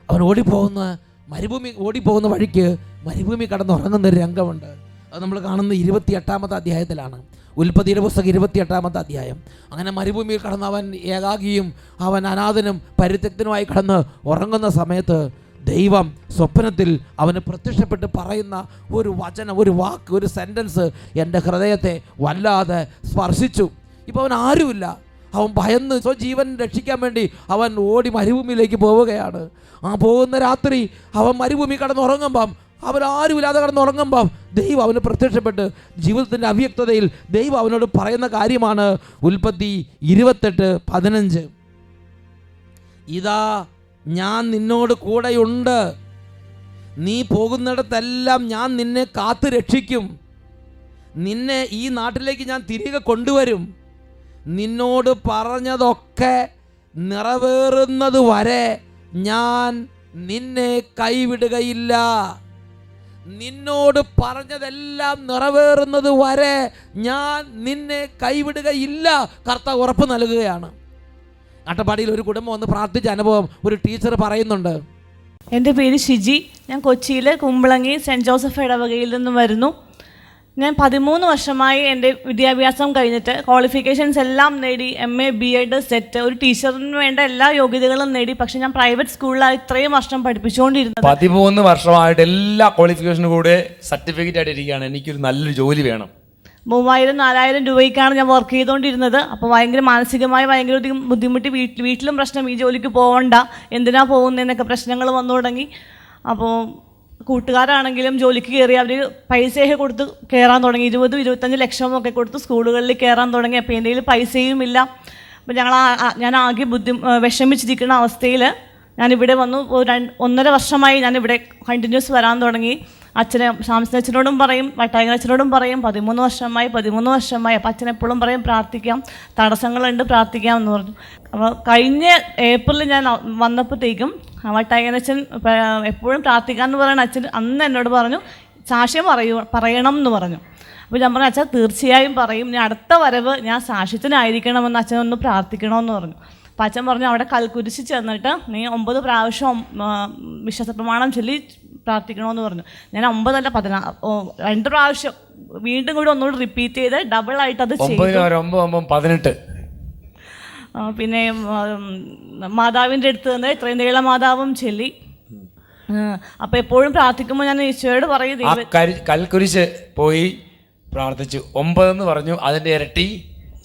അവൻ ഓടിപ്പോകുന്ന മരുഭൂമി ഓടിപ്പോകുന്ന വഴിക്ക് മരുഭൂമി കടന്നുറങ്ങുന്ന ഒരു രംഗമുണ്ട്. അത് നമ്മൾ കാണുന്ന ഇരുപത്തി എട്ടാമത്തെ അധ്യായത്തിലാണ്. ഉൽപ്പത്തിയുടെ പുസ്തകം ഇരുപത്തി എട്ടാമത്തെ അധ്യായം. അങ്ങനെ മരുഭൂമിയിൽ കടന്ന് അവൻ ഏകാഗിയും അവൻ അനാഥനും പരിത്യക്തനുമായി കടന്ന് ഉറങ്ങുന്ന സമയത്ത് ദൈവം സ്വപ്നത്തിൽ അവന് പ്രത്യക്ഷപ്പെട്ട് പറയുന്ന ഒരു വചനം ഒരു വാക്ക് ഒരു സെന്റൻസ് എന്റെ ഹൃദയത്തെ വല്ലാതെ സ്പർശിച്ചു. ഇപ്പോൾ അവൻ ആരുമില്ല. അവൻ ഭയന്ന് സ്വജീവൻ രക്ഷിക്കാൻ വേണ്ടി അവൻ ഓടി മരുഭൂമിയിലേക്ക് പോവുകയാണ്. ആ പോകുന്ന രാത്രി അവൻ മരുഭൂമി കടന്നുറങ്ങുമ്പം അവൻ ആരുമില്ലാതെ കടന്നുറങ്ങുമ്പം ദൈവം അവന് പ്രത്യക്ഷപ്പെട്ട് ജീവിതത്തിന്റെ അവ്യക്തതയിൽ ദൈവം അവനോട് പറയുന്ന കാര്യമാണ് ഉൽപ്പത്തി ഇരുപത്തെട്ട് പതിനഞ്ച്. ഇതാ ഞാൻ നിന്നോട് കൂടെയുണ്ട്. നീ പോകുന്നിടത്തെല്ലാം ഞാൻ നിന്നെ കാത്തു രക്ഷിക്കും. നിന്നെ ഈ നാട്ടിലേക്ക് ഞാൻ തിരികെ കൊണ്ടുവരും. നിന്നോട് പറഞ്ഞതൊക്കെ നിറവേറുന്നത് വരെ ഞാൻ നിന്നെ കൈവിടുകയില്ല. നിന്നോട് പറഞ്ഞതെല്ലാം നിറവേറുന്നത് വരെ ഞാൻ നിന്നെ കൈവിടുകയില്ല. കർത്താവ് ഉറപ്പ് നൽകുകയാണ്. അട്ടപ്പാടിയിൽ ഒരു കുടുംബം വന്ന് പ്രാർത്ഥിച്ച അനുഭവം ഒരു ടീച്ചർ പറയുന്നുണ്ട്. എന്റെ പേര് ഷിജി. ഞാൻ കൊച്ചിയിലെ കുമ്പളങ്ങി സെന്റ് ജോസഫ് ഇടവകയിൽ നിന്നും വരുന്നു. ഞാൻ പതിമൂന്ന് വർഷമായി എന്റെ വിദ്യാഭ്യാസം കഴിഞ്ഞിട്ട് ക്വാളിഫിക്കേഷൻസ് എല്ലാം നേടി M A B Ed SET ഒരു ടീച്ചറിന് വേണ്ട എല്ലാ യോഗ്യതകളും നേടി പക്ഷെ ഞാൻ പ്രൈവറ്റ് സ്കൂളിലാണ് ഇത്രയും വർഷം പഠിപ്പിച്ചുകൊണ്ടിരുന്നത്. പതിമൂന്ന് വർഷമായിട്ട് എല്ലാ ക്വാളിഫിക്കേഷനും കൂടെ സർട്ടിഫിക്കറ്റ് ആയിട്ട് ഇരിക്കുകയാണ്. എനിക്കൊരു നല്ലൊരു ജോലി വേണം. മൂവായിരം നാലായിരം രൂപയ്ക്കാണ് ഞാൻ വർക്ക് ചെയ്തുകൊണ്ടിരുന്നത്. അപ്പോൾ ഭയങ്കര മാനസികമായി ഭയങ്കര അധികം ബുദ്ധിമുട്ടി വീട്ടിൽ വീട്ടിലും പ്രശ്നം ഈ ജോലിക്ക് പോകണ്ട എന്തിനാ പോകുന്നതെന്നൊക്കെ പ്രശ്നങ്ങൾ വന്നു തുടങ്ങി. അപ്പോൾ കൂട്ടുകാരാണെങ്കിലും ജോലിക്ക് കയറി അവർ പൈസയൊക്കെ കൊടുത്ത് കയറാൻ തുടങ്ങി. ഇരുപതും ഇരുപത്തഞ്ച് ലക്ഷമൊക്കെ കൊടുത്ത് സ്കൂളുകളിൽ കയറാൻ തുടങ്ങി. അപ്പോൾ എന്റെ കയ്യിൽ പൈസയും ഇല്ല. അപ്പം ഞങ്ങൾ ഞാൻ ആകെ ബുദ്ധി വിഷമിച്ചിരിക്കുന്ന അവസ്ഥയിൽ ഞാനിവിടെ വന്നു. ഒന്നര വർഷമായി ഞാനിവിടെ കണ്ടിന്യൂസ് വരാൻ തുടങ്ങി. അച്ഛനെ ശാംസൻ അച്ഛനോടും പറയും വട്ടായങ്ങ അച്ഛനോടും പറയും. പതിമൂന്ന് വർഷമായി പതിമൂന്ന് വർഷമായി. അപ്പം അച്ഛൻ എപ്പോഴും പറയും പ്രാർത്ഥിക്കാം. തടസ്സങ്ങളുണ്ട് പ്രാർത്ഥിക്കാം എന്ന് പറഞ്ഞു. അപ്പോൾ കഴിഞ്ഞ ഏപ്രിലിൽ ഞാൻ വന്നപ്പോഴത്തേക്കും വട്ടായങ്ങനച്ഛൻ എപ്പോഴും പ്രാർത്ഥിക്കാമെന്ന് പറയുന്ന അച്ഛൻ അന്ന് എന്നോട് പറഞ്ഞു സാക്ഷ്യം പറയൂ പറയണം എന്ന് പറഞ്ഞു. അപ്പോൾ ഞാൻ പറഞ്ഞു അച്ഛൻ തീർച്ചയായും പറയും. ഞാൻ അടുത്ത വരവ് ഞാൻ സാക്ഷ്യത്തിനായിരിക്കണമെന്ന് അച്ഛൻ ഒന്ന് പ്രാർത്ഥിക്കണമെന്ന് പറഞ്ഞു. അപ്പം അച്ഛൻ പറഞ്ഞു അവിടെ കൽക്കുരിശി ചെന്നിട്ട് നീ ഒമ്പത് പ്രാവശ്യം ആ, വിശ്വാസ പ്രമാണം ചൊല്ലി പ്രാർത്ഥിക്കണമെന്ന് പറഞ്ഞു. ഞാൻ ഒമ്പതല്ല പതിനാ രണ്ട് പ്രാവശ്യം വീണ്ടും കൂടി ഒന്നുകൂടി റിപ്പീറ്റ് ചെയ്ത് ഡബിൾ ആയിട്ട് അത് ചെയ്തു. പതിനെട്ട്. ആ, പിന്നെ മാതാവിന്റെ അടുത്ത് തന്നെ ഇത്രയും നീള മാതാവും ചൊല്ലി. അപ്പൊ എപ്പോഴും പ്രാർത്ഥിക്കുമ്പോൾ ഞാൻ ഈശോയോട് പറയും ആ ദൈവം കരി കൽക്കുരിശ് പോയി പ്രാർത്ഥിച്ചു. ഒമ്പതെന്ന് പറഞ്ഞു അതിന്റെ ഇരട്ടി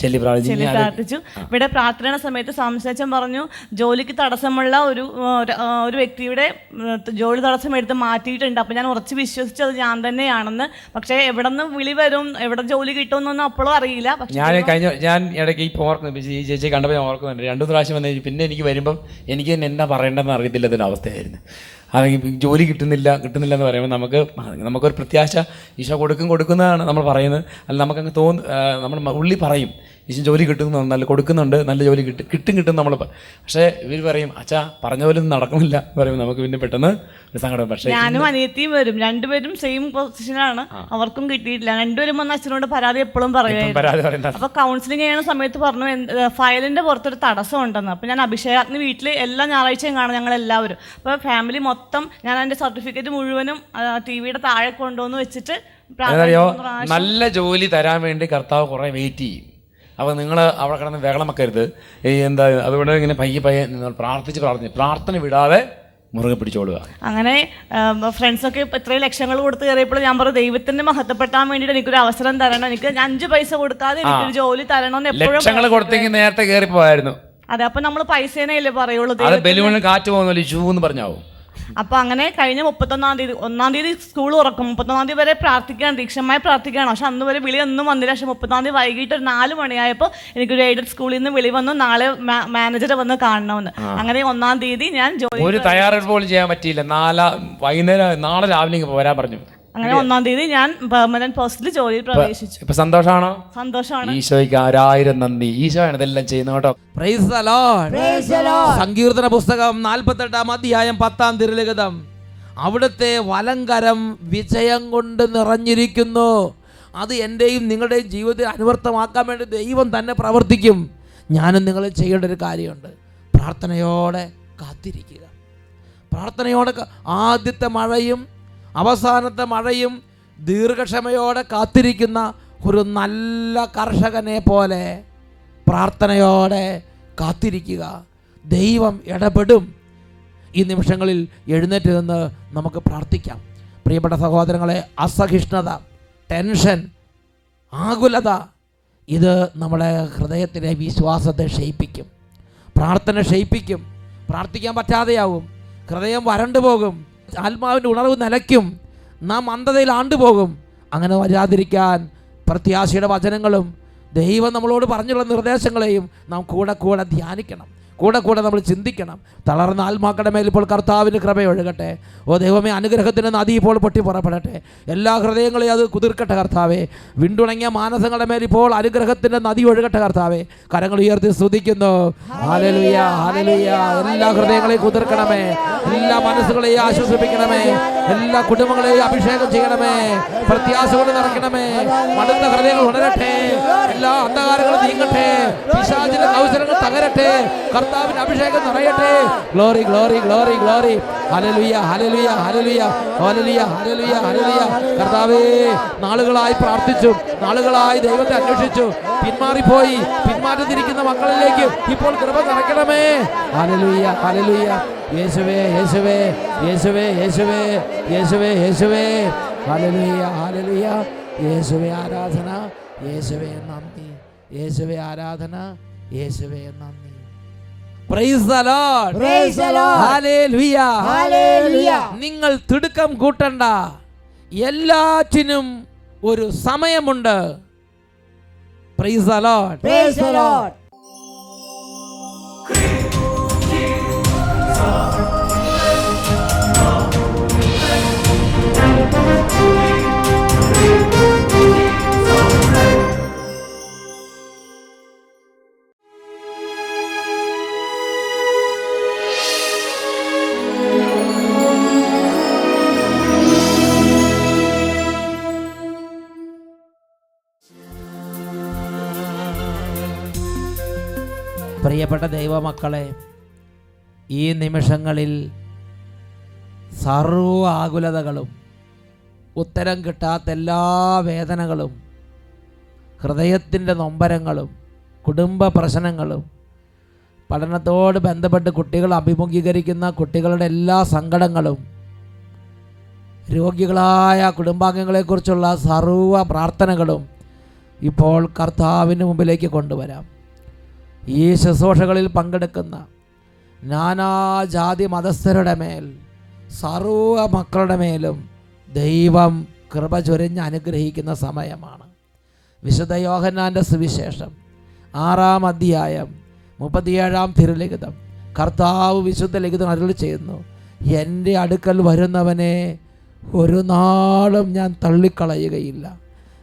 ചെല്ലി പ്രാർത്ഥിച്ചു ചെല്ലി ഇനി അത് പ്രാർത്ഥിച്ചു. ഇവിടെ പ്രാർത്ഥന സമയത്ത് സംശയം പറഞ്ഞു ജോലിക്ക് തടസ്സമുള്ള ഒരു ഒരു, ആ, ഒരു വ്യക്തിയുടെ ഉം, ജോലി തടസ്സം എടുത്ത് മാറ്റിയിട്ടുണ്ട്. അപ്പം ഞാൻ ഉറച്ച് വിശ്വസിച്ചത് ഞാൻ തന്നെയാണെന്ന്. പക്ഷേ എവിടെ നിന്ന് വിളി വരും എവിടെ ജോലി കിട്ടുമെന്നൊന്നും അപ്പോഴും അറിയില്ല. പക്ഷേ ഞാൻ കഴിഞ്ഞ ഞാൻ ഇടയ്ക്ക് ഇപ്പോൾ ഓർക്കുന്നു ഈ ചേച്ചി കണ്ടപ്പോൾ ഞാൻ ഓർക്കുന്നുണ്ട്. രണ്ടു പ്രാവശ്യം വന്നു കഴിഞ്ഞ് പിന്നെ എനിക്ക് വരുമ്പം എനിക്ക് തന്നെ എന്താ പറയേണ്ടതെന്ന് അറിയത്തില്ലാത്തൊരു അവസ്ഥയായിരുന്നു. അല്ലെങ്കിൽ ജോലി കിട്ടുന്നില്ല കിട്ടുന്നില്ല എന്ന് പറയുമ്പോൾ നമുക്ക് നമുക്കൊരു പ്രത്യാശ ഈശോ കൊടുക്കും കൊടുക്കുന്നതാണ് നമ്മൾ പറയുന്നത്. അല്ല നമുക്കങ്ങ് തോന്നു നമ്മൾ ഉള്ളി പറയും. ഈശോ ജോലി കിട്ടുന്നു നല്ല കൊടുക്കുന്നുണ്ട് നല്ല ജോലി കിട്ടും കിട്ടും കിട്ടും നമ്മൾ പക്ഷേ ഇവർ പറയും അച്ഛാ പറഞ്ഞ പോലെ ഒന്നും നടക്കുന്നില്ല പറയും. നമുക്ക് പിന്നെ പെട്ടെന്ന് ഒരു സങ്കടം. പക്ഷേ ഞാനും അനിയത്തിയും വരും. രണ്ടുപേരും സെയിം പൊസിഷനാണ് അവർക്കും കിട്ടിയിട്ടില്ല. രണ്ടുപേരും വന്ന അച്ഛനോട് പരാതി എപ്പോഴും പറയുന്നത് അപ്പൊ കൗൺസിലിംഗ് ചെയ്യുന്ന സമയത്ത് പറഞ്ഞു ഫയലിന്റെ പുറത്തൊരു തടസ്സം ഉണ്ടെന്ന്. അപ്പൊ ഞാൻ അഭിഷേകാത്മി വീട്ടിൽ എല്ലാ ഞായറാഴ്ചയും കാണും ഞങ്ങൾ എല്ലാവരും അപ്പൊ ഫാമിലി മൊത്തം ഞാൻ എന്റെ സർട്ടിഫിക്കറ്റ് മുഴുവനും ടി വിയുടെ താഴെ കൊണ്ടുവന്ന് വെച്ചിട്ട് നല്ല ജോലി തരാൻ വേണ്ടി കർത്താവ് കുറെ വെയിറ്റ് ചെയ്യും. അപ്പോൾ നിങ്ങൾ അവിടെ കിടന്ന് വെകളമക്കരുത് ഈ എന്താ അതുകൊണ്ട് ഇങ്ങനെ പയ്യെ പയ്യെ നിങ്ങൾ പ്രാർത്ഥിച്ച് പ്രാർത്ഥിച്ച് പ്രാർത്ഥന വിടാതെ മുറുകെ പിടിച്ചോളുക അങ്ങനെ ഫ്രണ്ട്സൊക്കെ ഇത്രയും ലക്ഷങ്ങൾ കൊടുത്ത് കയറിയപ്പോൾ ഞാൻ പറഞ്ഞു ദൈവത്തിന്റെ മഹത്വപ്പെട്ടാൻ വേണ്ടിയിട്ട് എനിക്കൊരു അവസരം തരണം. എനിക്ക് ഞാൻ അഞ്ച് പൈസ കൊടുക്കാതെ എനിക്കൊരു ജോലി തരണം എന്ന് ലക്ഷങ്ങൾ കൊടുത്തെങ്കിൽ നേരത്തെ കയറി പോയായിരുന്നു അതെ അപ്പൊ നമ്മൾ പൈസേനല്ലേ പറയുള്ളൂ അത് കാറ്റ് പോകുന്നില്ല ഷൂ എന്ന് പറഞ്ഞാവും. അപ്പൊ അങ്ങനെ കഴിഞ്ഞ മുപ്പത്തൊന്നാം തീയതി ഒന്നാം തീയതി സ്കൂൾ തുറക്കും മുപ്പത്തൊന്നാം തീയതി വരെ പ്രാർത്ഥിക്കാൻ ദീക്ഷമായ പ്രാർത്ഥിക്കുകയാണ് പക്ഷെ അന്ന് വരെ വിളി ഒന്നും വന്നില്ല. പക്ഷെ മുപ്പത്താം തീയതി വൈകിട്ട് ഒരു നാല് മണിയായപ്പോൾ എനിക്കൊരു എയ്ഡഡ് സ്കൂളിൽ നിന്ന് വിളി വന്നു. നാളെ മാനേജറെ വന്ന് കാണണമെന്ന്. അങ്ങനെ ഒന്നാം തീയതി ഞാൻ ജോലി ഒരു തയ്യാറെടുപ്പ് പോലും ചെയ്യാൻ പറ്റിയില്ല. നാലാ വൈകുന്നേരം നാളെ രാവിലെ വരാൻ പറഞ്ഞു. അങ്ങനെ ഒന്നാം തീയതി ഞാൻ പെർമനന്റ് പോസ്റ്റിൽ ജോലിയിൽ പ്രവേശിച്ചു. ഇപ്പൊ സന്തോഷമാണോ സന്തോഷമാണ് ഈശോയ്ക്ക് ആരായിരം നന്ദി. ഈശോയാണ് ഇതെല്ലാം ചെയ്യുന്നത് കേട്ടോ. Praise the Lord. സങ്കീർത്തന പുസ്തകം നാൽപ്പത്തെട്ടാം അധ്യായം പത്താം തിരുലിഖിതം അവിടുത്തെ വലങ്കരം വിജയം കൊണ്ട് നിറഞ്ഞിരിക്കുന്നു. അത് എന്റെയും നിങ്ങളുടെയും ജീവിതത്തെ അനുവർത്തമാക്കാൻ വേണ്ടി ദൈവം തന്നെ പ്രവർത്തിക്കും. ഞാനും നിങ്ങൾ ചെയ്യേണ്ട ഒരു കാര്യമുണ്ട്. പ്രാർത്ഥനയോടെ കാത്തിരിക്കുക. പ്രാർത്ഥനയോടെ ആദ്യത്തെ മഴയും അവസാനത്തെ മഴയും ദീർഘക്ഷമയോടെ കാത്തിരിക്കുന്ന ഒരു നല്ല കർഷകനെ പോലെ പ്രാർത്ഥനയോടെ കാത്തിരിക്കുക. ദൈവം ഇടപെടും. ഈ നിമിഷങ്ങളിൽ എഴുന്നേറ്റ് നിന്ന് നമുക്ക് പ്രാർത്ഥിക്കാം. പ്രിയപ്പെട്ട സഹോദരങ്ങളെ അസഹിഷ്ണുത ടെൻഷൻ ആകുലത ഇത് നമ്മുടെ ഹൃദയത്തിലെ വിശ്വാസത്തെ ക്ഷയിപ്പിക്കും. പ്രാർത്ഥന ക്ഷയിപ്പിക്കും. പ്രാർത്ഥിക്കാൻ പറ്റാതെയാവും. ഹൃദയം വരണ്ടു പോകും. ആത്മാവിന്റെ ഉണർവ് നിലയ്ക്കും. നാം അന്ധതയിൽ ആണ്ടുപോകും. അങ്ങനെ വരാതിരിക്കാൻ പ്രത്യാശയുടെ വചനങ്ങളും ദൈവം നമ്മളോട് പറഞ്ഞുള്ള നിർദ്ദേശങ്ങളെയും നാം കൂടെ കൂടെ ധ്യാനിക്കണം. കൂടെ കൂടെ നമ്മൾ ചിന്തിക്കണം. തളർന്ന ആത്മാക്കളുടെ മേൽ ഇപ്പോൾ കർത്താവിന് കൃപ ഒഴുകട്ടെ ഓ ദൈവമേ അനുഗ്രഹത്തിന്റെ നദി ഇപ്പോൾ പൊട്ടി പുറപ്പെടട്ടെ. എല്ലാ ഹൃദയങ്ങളെയും അത് കുതിർക്കട്ടെ കർത്താവേ. വിണ്ടുണങ്ങിയ മാനസങ്ങളുടെ മേൽ ഇപ്പോൾ അനുഗ്രഹത്തിന്റെ നദി ഒഴുകട്ടെ കർത്താവേ. കരങ്ങൾ ഉയർത്തി സ്തുതിക്കുന്നു. ഹാലലുയ ഹാലലുയ എല്ലാ ഹൃദയങ്ങളെയും കുതിർക്കണമേ. എല്ലാ മനസ്സുകളെയും ആശ്വസിപ്പിക്കണമേ. എല്ലാ കുടുംബങ്ങളെയും അഭിഷേകം ചെയ്യണമേ. പ്രത്യാശ കൊണ്ട് നിറയ്ക്കണമേ. മടുത്ത ഹൃദയങ്ങൾ ഉണരട്ടെ. എല്ലാ അന്ധകാരങ്ങളും നീങ്ങട്ടെ. പിശാചിന്റെ അവസരങ്ങൾ തകരട്ടെ. കർത്താവിന്റെ അഭിഷേകം നിറയട്ടെ. Glory glory glory glory. Hallelujah hallelujah hallelujah hallelujah hallelujah hallelujah കർത്താവേ നാളുകളായി പ്രാർത്ഥിച്ചു. നാളുകളായി ദൈവത്തെ അന്വേഷിച്ചു. പിന്മാറിപ്പോയി. പിന്മാറ്റത്തിരിക്കുന്ന മക്കളിലേക്ക് ഇപ്പോൾ കൃപ നിറയ്ക്കണമേ. ഹലലുയ ഹലലുയ യേശുവേ യേശുവേ യേശുവേ യേശുവേ യേശുവേ യേശുവേ. ഹലലുയ ഹലലുയ യേശുവേ ആരാധന യേശുവേ നന്ദി. യേശുവേ ആരാധന യേശുവേ നന്ദി. നിങ്ങൾ തിടുക്കം കൂട്ടണ്ട. എല്ലാറ്റിനും ഒരു സമയമുണ്ട്. പ്രൈസ് ദ പ്രിയപ്പെട്ട ദൈവമക്കളെ ഈ നിമിഷങ്ങളിൽ സർവ ആകുലതകളും ഉത്തരം കിട്ടാത്ത എല്ലാ വേദനകളും ഹൃദയത്തിന്റെ നൊമ്പരങ്ങളും കുടുംബ പ്രശ്നങ്ങളും പഠനത്തോട് ബന്ധപ്പെട്ട് കുട്ടികൾ അഭിമുഖീകരിക്കുന്ന കുട്ടികളുടെ എല്ലാ സങ്കടങ്ങളും രോഗികളായ കുടുംബാംഗങ്ങളെക്കുറിച്ചുള്ള സർവ പ്രാർത്ഥനകളും ഇപ്പോൾ കർത്താവിന് മുമ്പിലേക്ക് കൊണ്ടുവരാം. ഈ ശുശ്രൂഷകളിൽ പങ്കെടുക്കുന്ന നാനാജാതി മതസ്ഥരുടെ മേൽ സർവ മക്കളുടെ മേലും ദൈവം കൃപ ചൊരിഞ്ഞ് അനുഗ്രഹിക്കുന്ന സമയമാണ്. വിശുദ്ധ യോഹന്നാന്റെ സുവിശേഷം ആറാം അധ്യായം മുപ്പത്തിയേഴാം തിരുലിഖിതം. കർത്താവ് വിശുദ്ധ ലിഖിതം അരുളി ചെയ്യുന്നു എന്റെ അടുക്കൽ വരുന്നവനെ ഒരു നാളും ഞാൻ തള്ളിക്കളയുകയില്ല.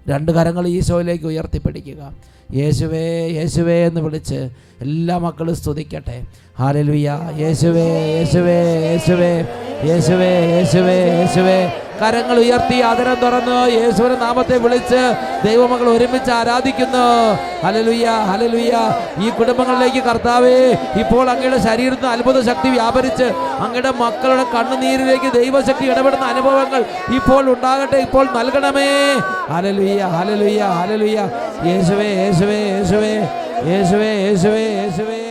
രണ്ട് കരങ്ങൾ ഈശോയിലേക്ക് ഉയർത്തിപ്പിടിക്കുക. യേശുവേ യേശുവേ എന്ന് വിളിച്ച് എല്ലാ മക്കളും സ്തുതിക്കട്ടെ. ഹാലലുയ്യ യേശുവേ യേശുവേ യേശുവേ യേശുവേ യേശുവേ യേശുവേ. കരങ്ങൾ ഉയർത്തി ആദരം തുറന്ന്. യേശുവിന്റെ നാമത്തെ വിളിച്ച് ദൈവമകൾ ഒരുമിച്ച് ആരാധിക്കുന്നു. ഹലലുയ്യ ഹലലുയ്യ ഈ കുടുംബങ്ങളിലേക്ക് കർത്താവേ ഇപ്പോൾ അങ്ങയുടെ ശരീരത്തിന് അത്ഭുത ശക്തി വ്യാപരിച്ച് അങ്ങയുടെ മക്കളുടെ കണ്ണുനീരിലേക്ക് ദൈവശക്തി ഇടപെടുന്ന അനുഭവങ്ങൾ ഇപ്പോൾ ഉണ്ടാകട്ടെ ഇപ്പോൾ നൽകണമേ. ഹലലുയ്യ ഹലലുയ്യ ഹലലുയ്യ യേശുവേ. യേശുവേ യേശുവേ യേശുവേ യേശുവേ യേശുവേ